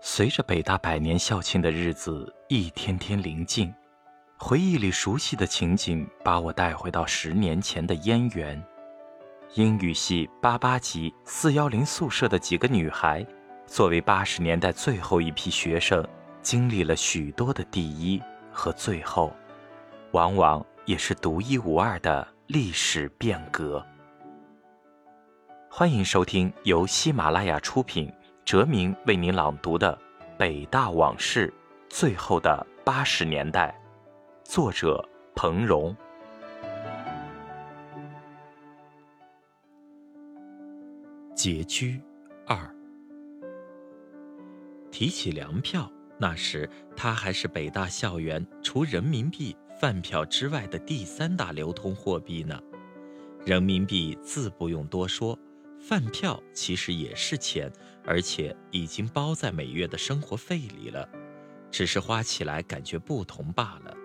随着北大百年校庆的日子一天天临近，回忆里熟悉的情景把我带回到十年前的燕园。英语系八八级四幺零宿舍的几个女孩，作为八十年代最后一批学生，经历了许多的第一和最后，往往也是独一无二的历史变革。欢迎收听由喜马拉雅出品、哲明为您朗读的《北大往事：最后的八十年代》，作者彭荣。拮据二。提起粮票，那时它还是北大校园除人民币饭票之外的第三大流通货币呢。人民币自不用多说，饭票其实也是钱，而且已经包在每月的生活费里了，只是花起来感觉不同罢了。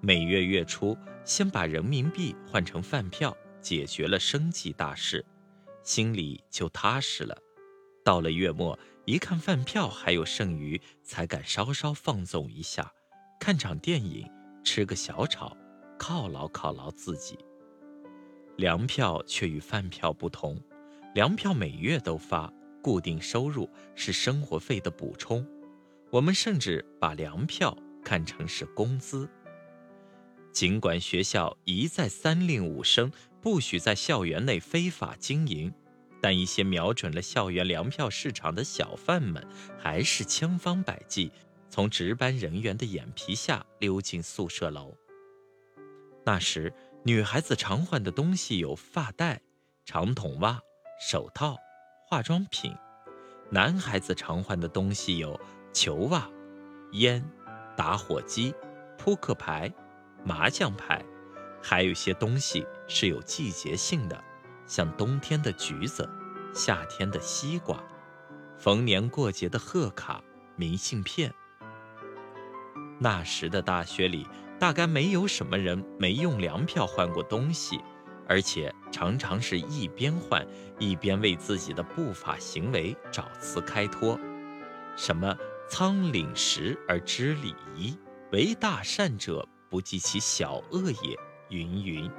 每月月初，先把人民币换成饭票，解决了生计大事。心里就踏实了。到了月末，一看饭票还有剩余，才敢稍稍放纵一下，看场电影，吃个小炒，犒劳犒劳自己。粮票却与饭票不同，粮票每月都发，固定收入是生活费的补充。我们甚至把粮票看成是工资。尽管学校一再三令五申。不许在校园内非法经营，但一些瞄准了校园粮票市场的小贩们，还是千方百计从值班人员的眼皮下溜进宿舍楼。那时，女孩子常换的东西有发带、长筒袜、手套、化妆品；男孩子常换的东西有球袜、烟、打火机、扑克牌、麻将牌。还有些东西是有季节性的，像冬天的橘子，夏天的西瓜，逢年过节的贺卡、明信片。那时的大学里，大概没有什么人没用粮票换过东西，而且常常是一边换一边为自己的不法行为找词开脱，什么“仓廪实而知礼仪，为大善者不计其小恶也”。云云。